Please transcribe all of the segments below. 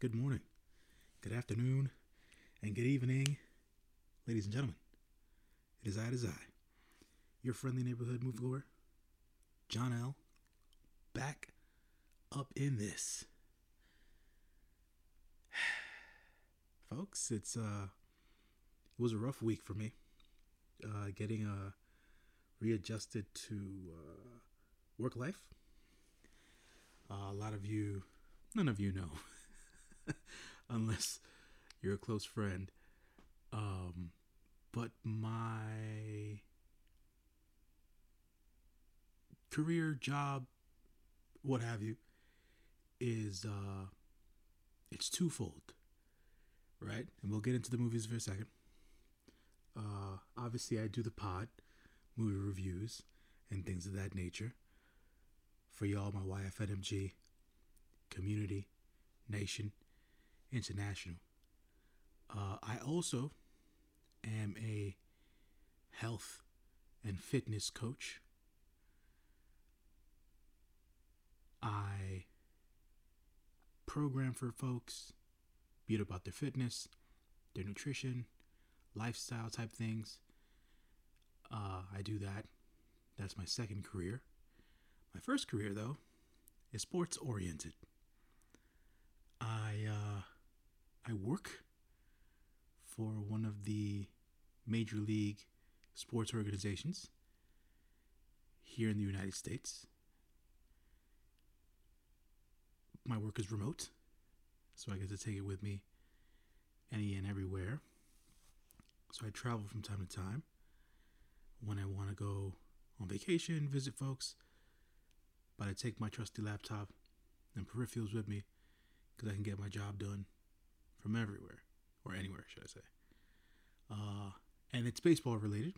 good morning, good afternoon, and good evening, ladies and gentlemen. It is I, it is I, your friendly neighborhood moviegoer, John L. Back up in this. Folks, it's uh it was a rough week for me. Uh getting uh readjusted to uh work life. Uh, a lot of you none of you know unless you're a close friend. Um but my career, job, what have you, is uh it's twofold. Right? And we'll get into the movies for a second. Uh obviously I do the pod, movie reviews, and things of that nature. For y'all, my YFNMG community, nation, international. Uh, I also am a health and fitness coach. I program for folks, be it about their fitness, their nutrition, lifestyle type things. Uh, I do that. That's my second career. My first career, though, is sports oriented. I uh, I work for one of the major league sports organizations here in the United States. My work is remote, so I get to take it with me any and everywhere. So I travel from time to time when I want to go on vacation, visit folks. But I take my trusty laptop and peripherals with me because I can get my job done from everywhere or anywhere, should I say. Uh, and it's baseball related,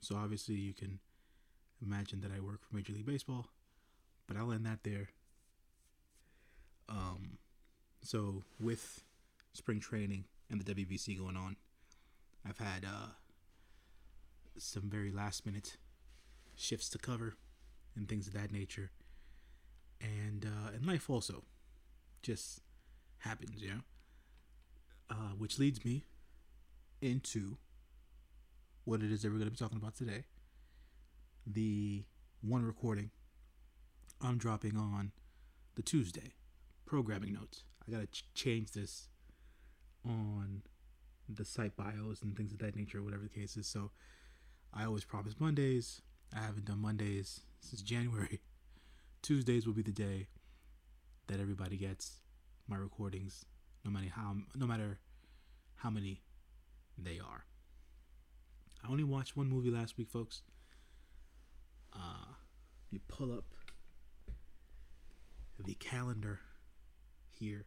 so obviously you can imagine that I work for Major League Baseball, but I'll end that there. Um, so with spring training and the WBC going on, I've had uh, some very last minute shifts to cover and things of that nature, and uh, and life also just happens, you know. Uh, which leads me into what it is that we're going to be talking about today. The one recording I'm dropping on the Tuesday programming notes. I got to ch- change this on the site bios and things of that nature, whatever the case is. So I always promise Mondays. I haven't done Mondays since January. Tuesdays will be the day that everybody gets my recordings, no matter how no matter how many they are. I only watched one movie last week, folks. Uh, you pull up the calendar here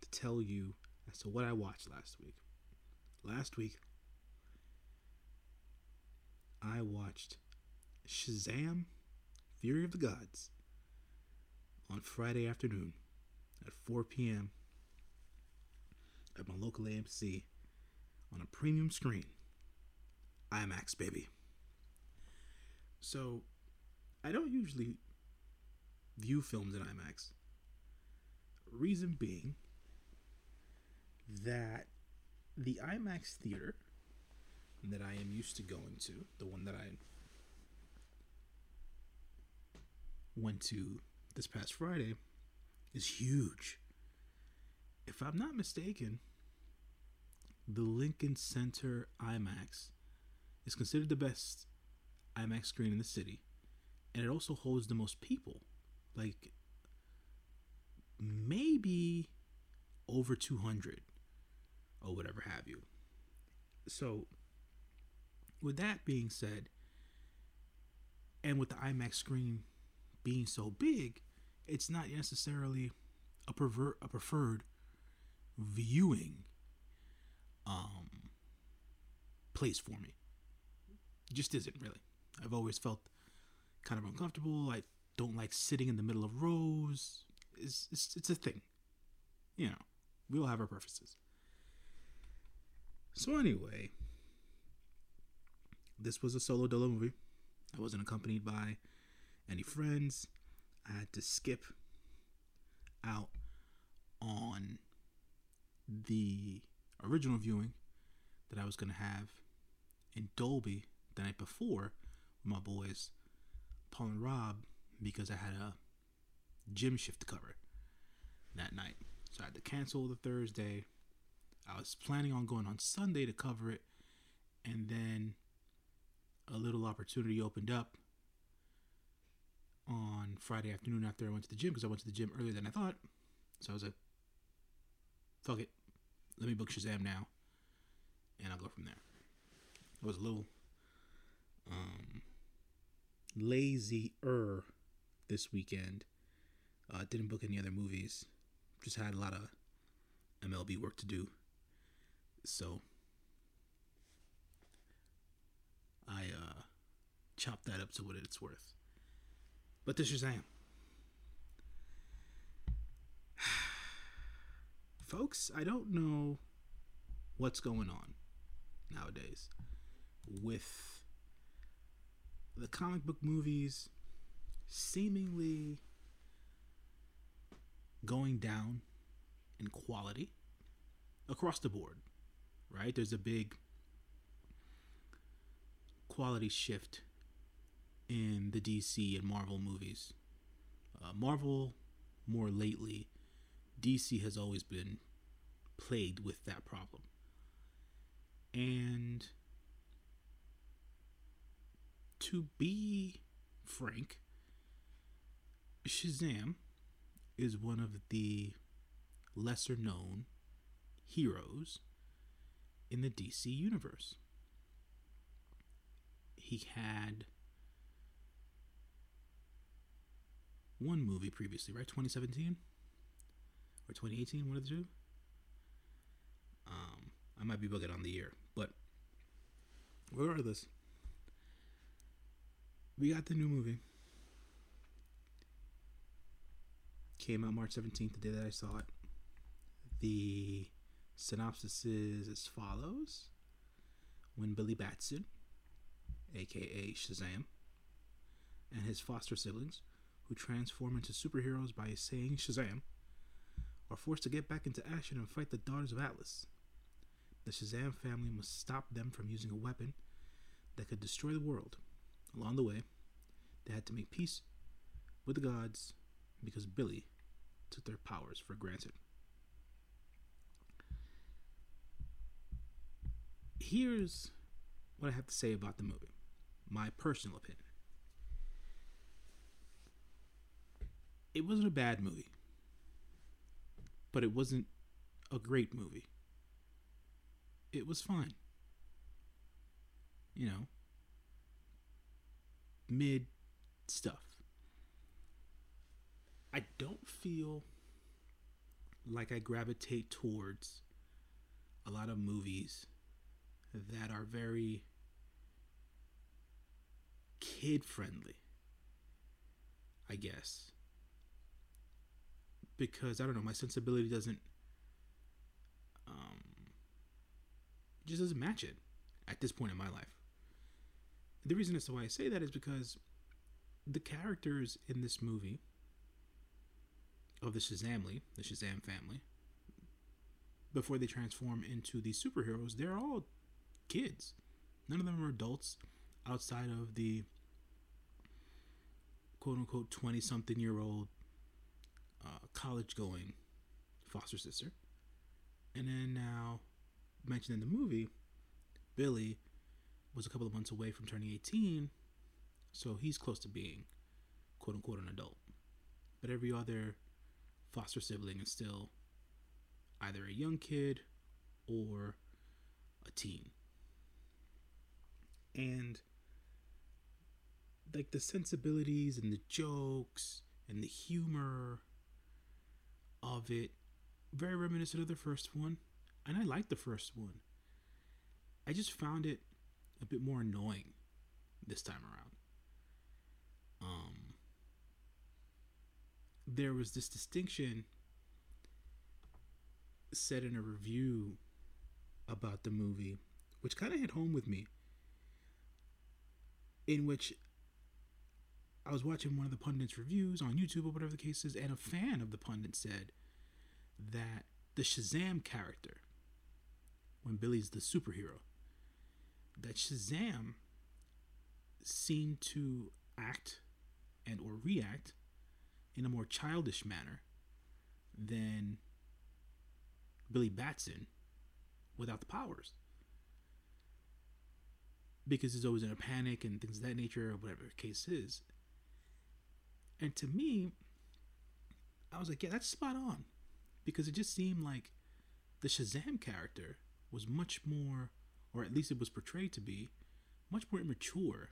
to tell you as to what I watched last week. Last week, I watched Shazam Fury of the Gods on Friday afternoon at 4 p.m. at my local AMC on a premium screen. IMAX, baby. So, I don't usually view films in IMAX. Reason being that the IMAX theater that I am used to going to, the one that I went to this past Friday, is huge. If I'm not mistaken, the Lincoln Center IMAX is considered the best IMAX screen in the city, and it also holds the most people. Like maybe over 200 or whatever have you. So, with that being said, and with the IMAX screen being so big, it's not necessarily a pervert a preferred viewing um place for me. It just isn't really. I've always felt kind of uncomfortable. I don't like sitting in the middle of rows. It's it's, it's a thing. You know, we all have our preferences. So anyway, this was a solo dolo movie. I wasn't accompanied by any friends. I had to skip out on the original viewing that I was gonna have in Dolby the night before with my boys, Paul and Rob, because I had a gym shift to cover that night. So I had to cancel the Thursday. I was planning on going on Sunday to cover it, and then a little opportunity opened up on Friday afternoon after I went to the gym because I went to the gym earlier than I thought. So I was like, fuck it. Let me book Shazam now. And I'll go from there. I was a little um, lazy-er this weekend. Uh, didn't book any other movies. Just had a lot of MLB work to do. So I uh, chopped that up to what it's worth. But this is Shazam. Folks, I don't know what's going on nowadays with the comic book movies seemingly going down in quality across the board, right? There's a big quality shift in the DC and Marvel movies. Uh, Marvel, more lately, DC has always been plagued with that problem. And to be frank, Shazam is one of the lesser known heroes in the DC universe. He had one movie previously, right? 2017 or 2018, one of the two. Um, I might be bugging on the year, but regardless, we got the new movie. Came out March 17th, the day that I saw it. The synopsis is as follows When Billy Batson, aka Shazam, and his foster siblings, who transform into superheroes by saying Shazam, are forced to get back into action and fight the daughters of Atlas. The Shazam family must stop them from using a weapon that could destroy the world. Along the way, they had to make peace with the gods because Billy took their powers for granted. Here's what I have to say about the movie my personal opinion. It wasn't a bad movie, but it wasn't a great movie. It was fine. You know, mid stuff. I don't feel like I gravitate towards a lot of movies that are very kid friendly. I guess. Because I don't know, my sensibility doesn't um just doesn't match it at this point in my life. The reason as to why I say that is because the characters in this movie of the Shazamily, the Shazam family, before they transform into these superheroes, they're all kids. None of them are adults outside of the quote unquote 20 something year old uh, college going foster sister. And then now, mentioned in the movie, Billy was a couple of months away from turning 18, so he's close to being quote unquote an adult. But every other foster sibling is still either a young kid or a teen. And like the sensibilities and the jokes and the humor of it very reminiscent of the first one and i liked the first one. I just found it a bit more annoying this time around. Um there was this distinction said in a review about the movie which kind of hit home with me in which I was watching one of the pundits' reviews on YouTube or whatever the case is, and a fan of the pundit said that the Shazam character when Billy's the superhero, that Shazam seemed to act and or react in a more childish manner than Billy Batson without the powers. Because he's always in a panic and things of that nature, or whatever the case is. And to me, I was like, yeah, that's spot on. Because it just seemed like the Shazam character was much more, or at least it was portrayed to be, much more immature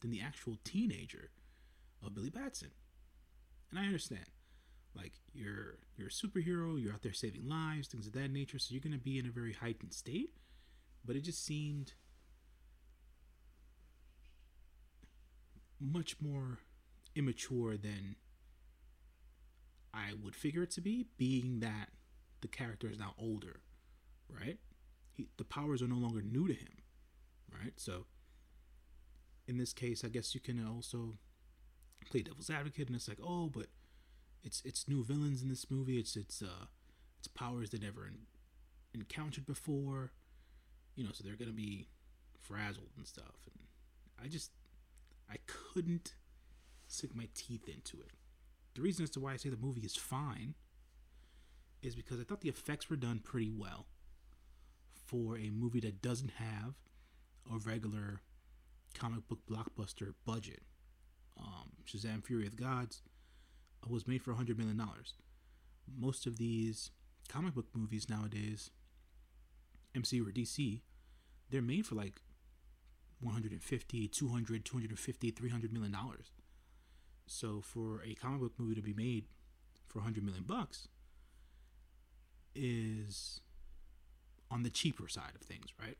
than the actual teenager of Billy Batson. And I understand. Like you're you're a superhero, you're out there saving lives, things of that nature, so you're gonna be in a very heightened state. But it just seemed much more immature than I would figure it to be, being that the character is now older, right? He, the powers are no longer new to him, right? So, in this case, I guess you can also play devil's advocate, and it's like, oh, but it's it's new villains in this movie. It's it's uh it's powers they never in, encountered before, you know, so they're gonna be frazzled and stuff. And I just I couldn't sink my teeth into it. The reason as to why I say the movie is fine is because I thought the effects were done pretty well for a movie that doesn't have a regular comic book blockbuster budget. Um, Shazam Fury of the Gods was made for $100 million. Most of these comic book movies nowadays, MCU or DC, they're made for like 150, 200, 250, 300 million dollars. So for a comic book movie to be made for 100 million bucks is on the cheaper side of things, right?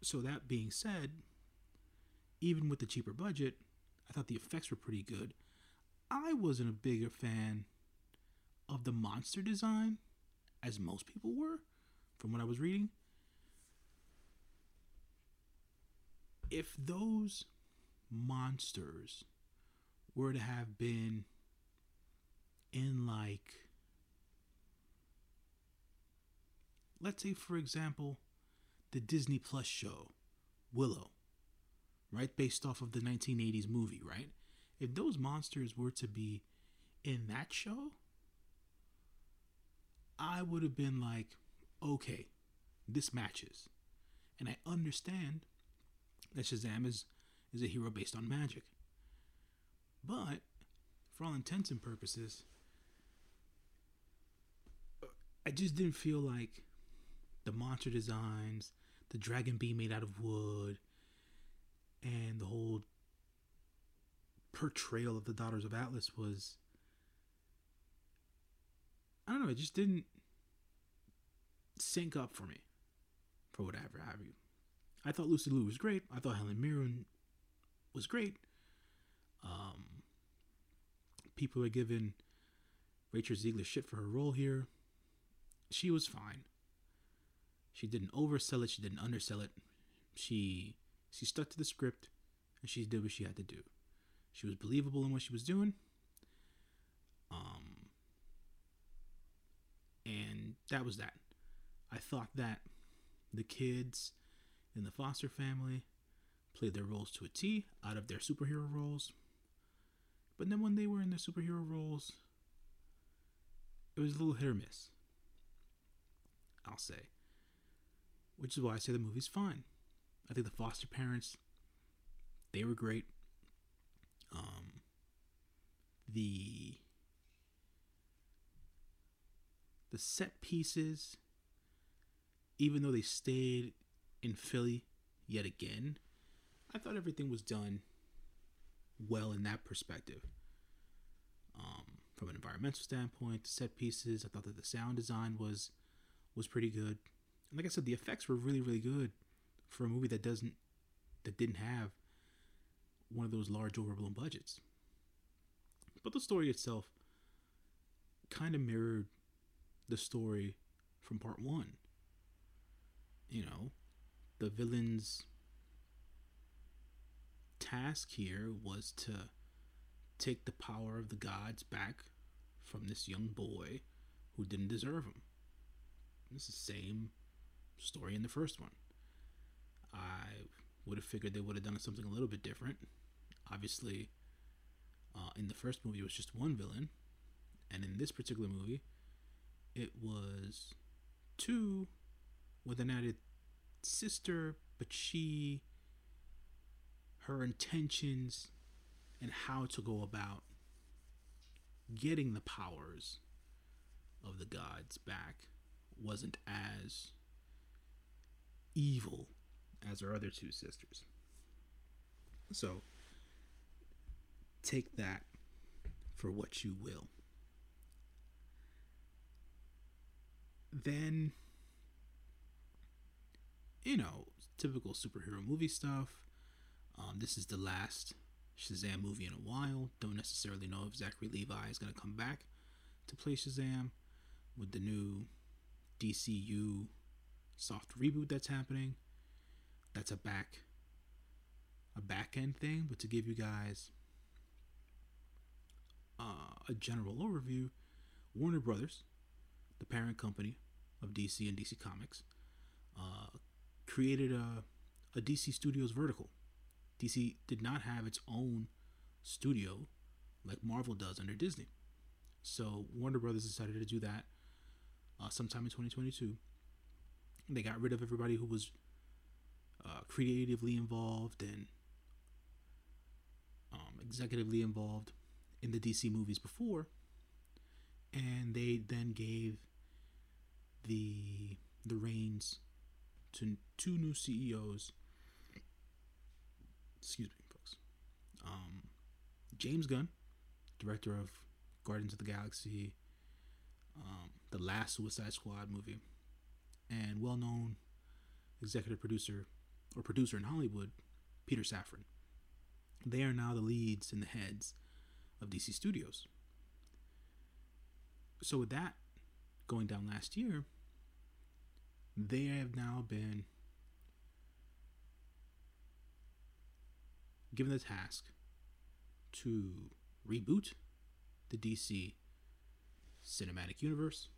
So that being said, even with the cheaper budget, I thought the effects were pretty good. I wasn't a bigger fan of the monster design as most people were from what I was reading. If those monsters were to have been in like let's say for example the Disney Plus show Willow right? Based off of the 1980s movie, right? If those monsters were to be in that show, I would have been like, okay, this matches. And I understand that Shazam is, is a hero based on magic. But for all intents and purposes, I just didn't feel like the monster designs, the dragon being made out of wood, and the whole portrayal of the daughters of Atlas was I don't know, it just didn't sync up for me for whatever have you. I thought Lucy Liu was great. I thought Helen Mirren was great. Um, people are giving Rachel Zegler shit for her role here. She was fine. She didn't oversell it. She didn't undersell it. She she stuck to the script and she did what she had to do. She was believable in what she was doing. Um, and that was that. I thought that the kids in the foster family played their roles to a T out of their superhero roles. But then when they were in their superhero roles, it was a little hit or miss. I'll say. Which is why I say the movie's fine. I think the foster parents, they were great. Um, the the set pieces, even though they stayed in Philly yet again, I thought everything was done well in that perspective. Um, from an environmental standpoint, set pieces, I thought that the sound design was was pretty good. And like I said, the effects were really, really good for a movie that doesn't that didn't have one of those large overblown budgets. But the story itself kind of mirrored the story from part 1. You know, the villain's task here was to take the power of the gods back from this young boy who didn't deserve them. it's the same story in the first one. I would have figured they would have done something a little bit different. Obviously, uh, in the first movie, it was just one villain, and in this particular movie, it was two with an added sister, but she, her intentions, and how to go about getting the powers of the gods back wasn't as evil as her other two sisters. So take that for what you will. Then, you know, typical superhero movie stuff. Um, this is the last Shazam movie in a while. Don't necessarily know if Zachary Levi is going to come back to play Shazam with the new DCU soft reboot that's happening. That's a back a back end thing, but to give you guys uh, a general overview, Warner Brothers, the parent company of DC and DC Comics, uh, created a, a DC Studios vertical. DC did not have its own studio like Marvel does under Disney. So Warner Brothers decided to do that uh, sometime in 2022. They got rid of everybody who was uh, creatively involved and um, executively involved in the DC movies before, and they then gave the the reins to two new CEOs. Excuse me, folks. Um, James Gunn, director of Guardians of the Galaxy, um, the last Suicide Squad movie, and well known executive producer or producer in Hollywood, Peter Safran. They are now the leads and the heads of DC Studios. So, with that going down last year, they have now been given the task to reboot the DC cinematic universe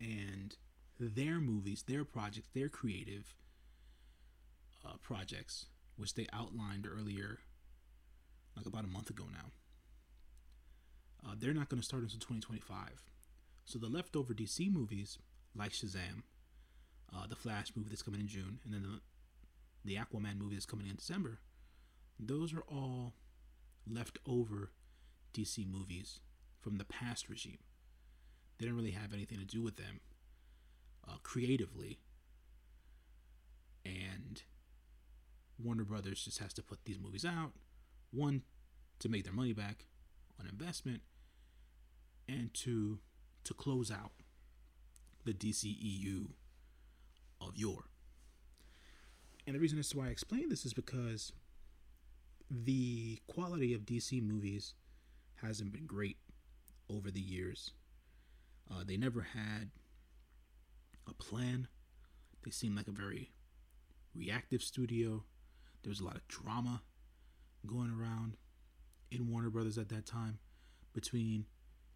and their movies, their projects, their creative uh, projects, which they outlined earlier, like about a month ago now. Uh, they're not going to start until 2025. So the leftover DC movies, like Shazam, uh, the Flash movie that's coming in June, and then the, the Aquaman movie that's coming in December, those are all leftover DC movies from the past regime. They didn't really have anything to do with them uh, creatively. And Warner Brothers just has to put these movies out. One, to make their money back on investment, and two, to close out the DCEU of yore. And the reason as to why I explain this is because the quality of DC movies hasn't been great over the years. Uh, they never had a plan. They seemed like a very reactive studio. There was a lot of drama going around in Warner Brothers at that time between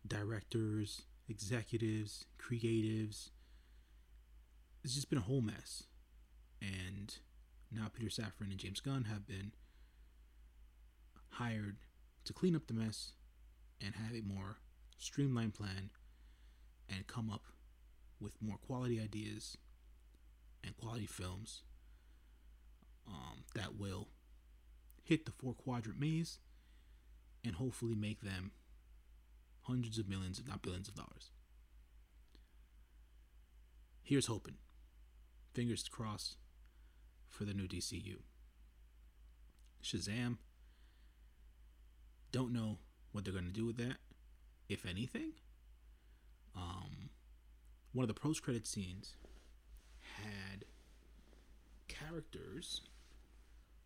directors, executives, creatives. It's just been a whole mess. And now Peter Safran and James Gunn have been hired to clean up the mess and have a more streamlined plan and come up with more quality ideas and quality films um, that will hit the four quadrant maze and hopefully make them hundreds of millions, if not billions of dollars. Here's hoping. Fingers crossed for the new DCU. Shazam. Don't know what they're going to do with that, if anything. Um, one of the post credit scenes had characters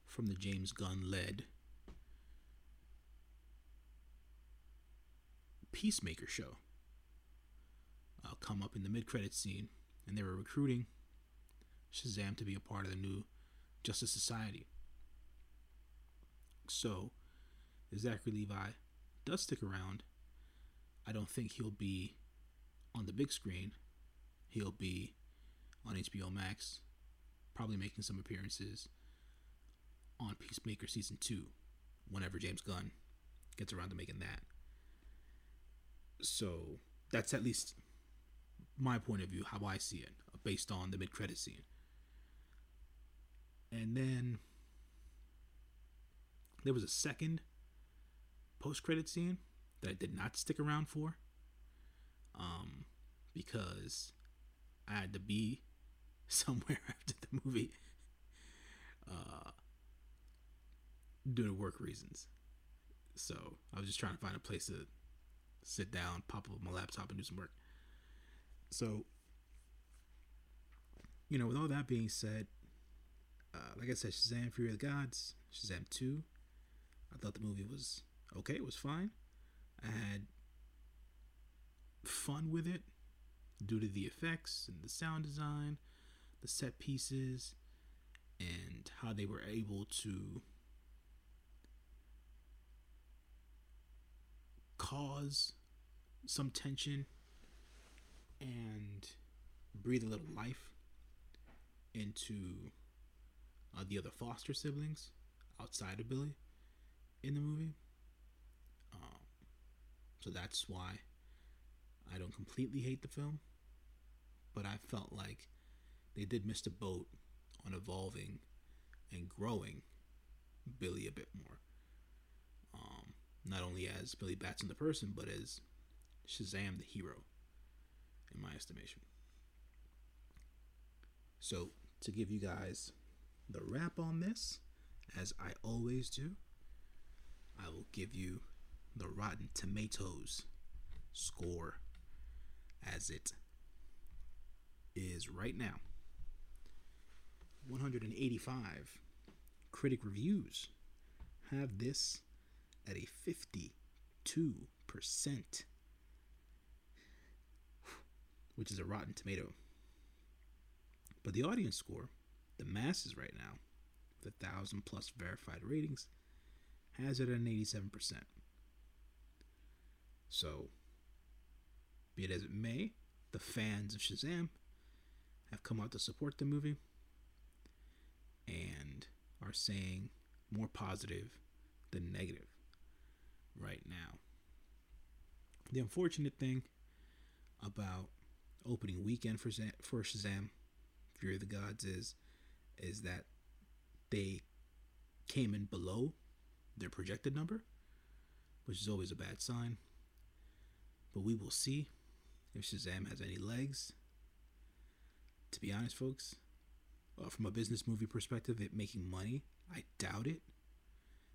from the James Gunn led Peacemaker show uh, come up in the mid credit scene, and they were recruiting Shazam to be a part of the new Justice Society. So, if Zachary Levi does stick around, I don't think he'll be on the big screen he'll be on HBO Max, probably making some appearances on Peacemaker season two, whenever James Gunn gets around to making that. So that's at least my point of view, how I see it, based on the mid credit scene. And then there was a second post credit scene that I did not stick around for. Um, because I had to be somewhere after the movie. Uh, due to work reasons. So I was just trying to find a place to sit down, pop up my laptop, and do some work. So, you know, with all that being said, uh, like I said, Shazam Fury of the Gods, Shazam 2, I thought the movie was okay, it was fine. I had fun with it due to the effects and the sound design, the set pieces, and how they were able to cause some tension and breathe a little life into uh, the other foster siblings outside of Billy in the movie. Um, so that's why I don't completely hate the film, but I felt like they did miss the boat on evolving and growing Billy a bit more. Um, not only as Billy Batson the person, but as Shazam the hero, in my estimation. So, to give you guys the wrap on this, as I always do, I will give you the Rotten Tomatoes score as it is right now. 185 critic reviews have this at a 52%, which is a rotten tomato. But the audience score, the masses right now, the thousand plus verified ratings, has it at an 87%. So, be it as it may, the fans of Shazam have come out to support the movie and are saying more positive than negative right now. The unfortunate thing about opening weekend for Shazam, for Shazam Fury of the Gods is is that they came in below their projected number, which is always a bad sign. But we will see if Shazam has any legs. To be honest, folks, uh, from a business movie perspective, it making money, I doubt it.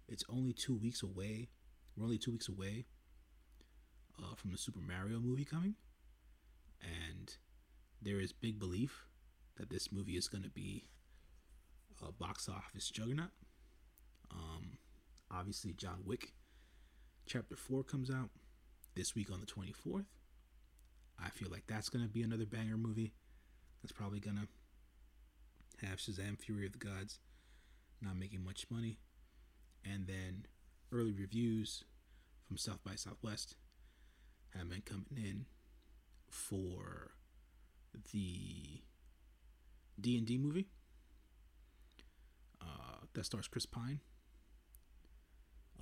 It's only two weeks away. We're only two weeks away uh, from the Super Mario movie coming, and there is big belief that this movie is going to be a box office juggernaut. Um, obviously, John Wick Chapter 4 comes out this week on the 24th. I feel like that's going to be another banger movie. That's probably going to have Shazam Fury of the Gods not making much money. And then early reviews from South by Southwest have been coming in for the D&D movie uh, that stars Chris Pine.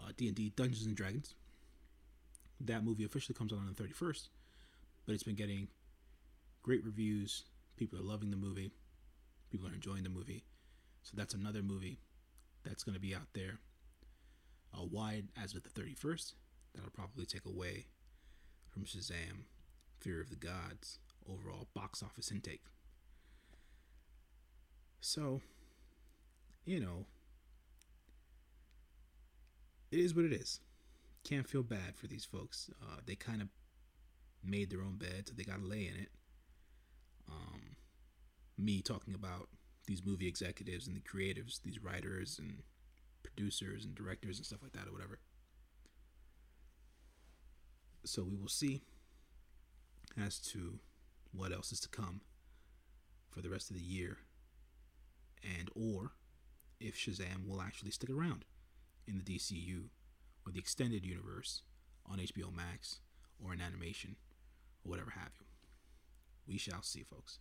Uh, D&D Dungeons and Dragons. That movie officially comes out on the 31st, but it's been getting great reviews. People are loving the movie. People are enjoying the movie. So that's another movie that's going to be out there uh, wide as of the 31st. That'll probably take away from Shazam, Fury of the Gods, overall box office intake. So, you know, it is what it is. Can't feel bad for these folks. Uh, they kind of made their own bed, so they got to lay in it. Um, me talking about these movie executives and the creatives, these writers and producers and directors and stuff like that, or whatever. So we will see as to what else is to come for the rest of the year, and or if Shazam will actually stick around in the DCU or the extended universe on HBO Max or in animation or whatever have you. we shall see, folks.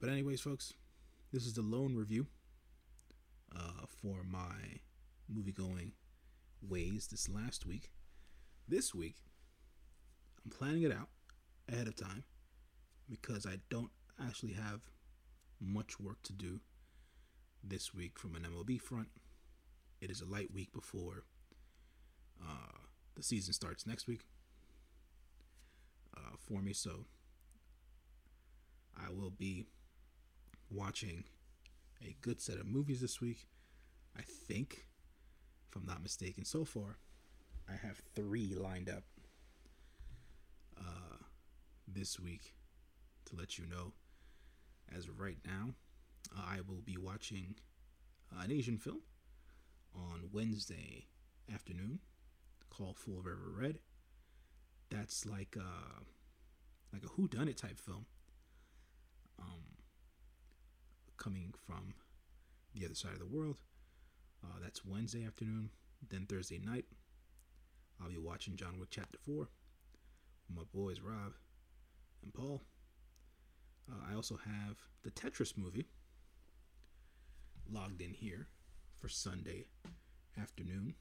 But anyways, folks, this is the lone review uh, for my movie going ways this last week. This week, I'm planning it out ahead of time because I don't actually have much work to do this week from an MLB front. It is a light week before uh, the season starts next week uh, for me, so I will be watching a good set of movies this week. I think, if I'm not mistaken, so far, I have three lined up uh, this week to let you know. As of right now, uh, I will be watching an Asian film on Wednesday afternoon called Full of River Red. That's like a, like a Who Done It type film. Um, coming from the other side of the world. Uh, that's Wednesday afternoon. Then Thursday night, I'll be watching John Wick Chapter 4 with my boys Rob and Paul. Uh, I also have the Tetris movie logged in here for Sunday afternoon,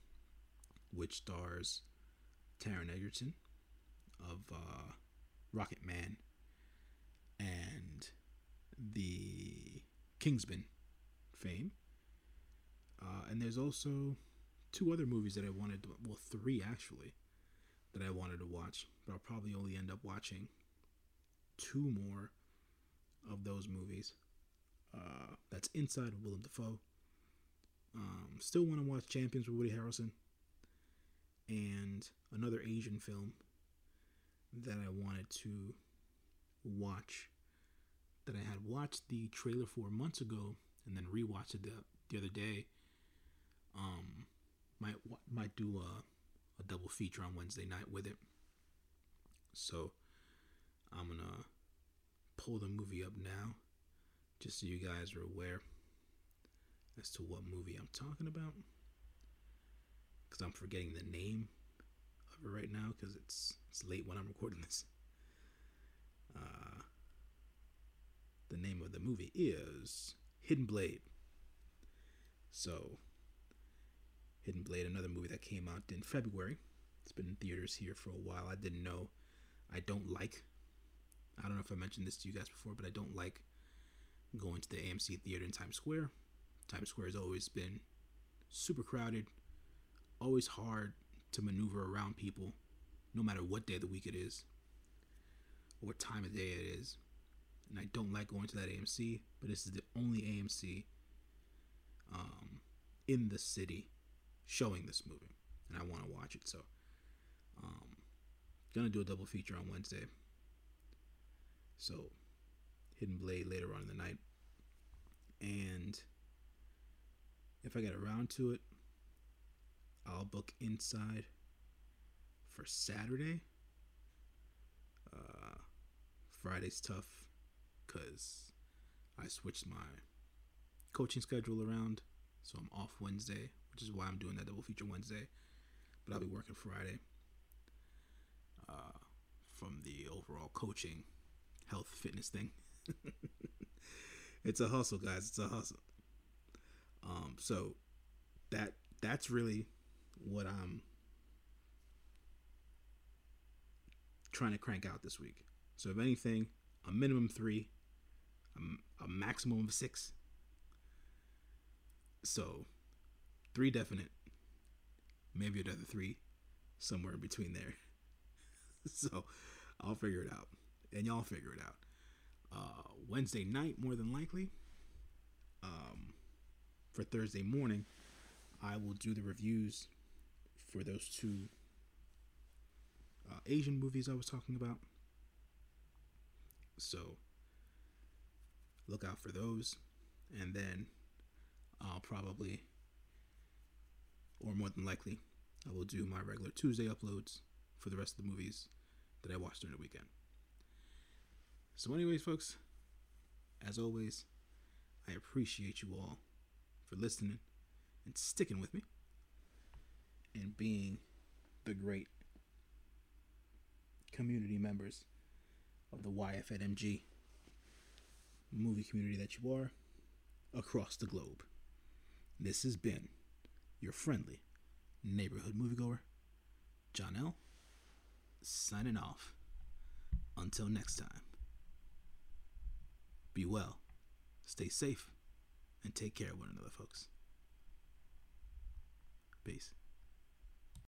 which stars Taron Egerton of uh, Rocket Man and the Kingsman fame. Uh, and there's also two other movies that I wanted to, well, three actually, that I wanted to watch, but I'll probably only end up watching two more of those movies. Uh, that's Inside of Willem Dafoe. Um, still want to watch Champions with Woody Harrelson. And another Asian film that I wanted to watch that I had watched the trailer for months ago and then rewatched it the, the other day. Um, might might do a, a double feature on Wednesday night with it. So I'm gonna pull the movie up now, just so you guys are aware as to what movie I'm talking about. Because I'm forgetting the name of it right now because it's it's late when I'm recording this. Uh, the name of the movie is Hidden Blade. So, Hidden Blade, another movie that came out in February. It's been in theaters here for a while. I didn't know. I don't like. I don't know if I mentioned this to you guys before, but I don't like going to the AMC theater in Times Square. Times Square has always been super crowded, always hard to maneuver around people, no matter what day of the week it is, or what time of day it is and I don't like going to that AMC, but this is the only AMC um, in the city showing this movie, and I want to watch it. So, um, gonna do a double feature on Wednesday. So, Hidden Blade later on in the night, and if I get around to it, I'll book Inside for Saturday. Uh, Friday's tough because I switched my coaching schedule around. So I'm off Wednesday, which is why I'm doing that double feature Wednesday. But I'll be working Friday uh, from the overall coaching, health, fitness thing. it's a hustle, guys. It's a hustle. Um, so that that's really what I'm trying to crank out this week. So if anything, a minimum three, a, a maximum of six. So, three definite, maybe another three, somewhere in between there. so, I'll figure it out, and y'all figure it out. Uh, Wednesday night, more than likely. Um, for Thursday morning, I will do the reviews for those two uh, Asian movies I was talking about. So look out for those. And then I'll probably, or more than likely, I will do my regular Tuesday uploads for the rest of the movies that I watched during the weekend. So, anyways, folks, as always, I appreciate you all for listening and sticking with me and being the great community members of the YFNMG movie community that you are across the globe. This has been your friendly neighborhood moviegoer, John L. Signing off. Until next time, be well, stay safe, and take care of one another, folks. Peace.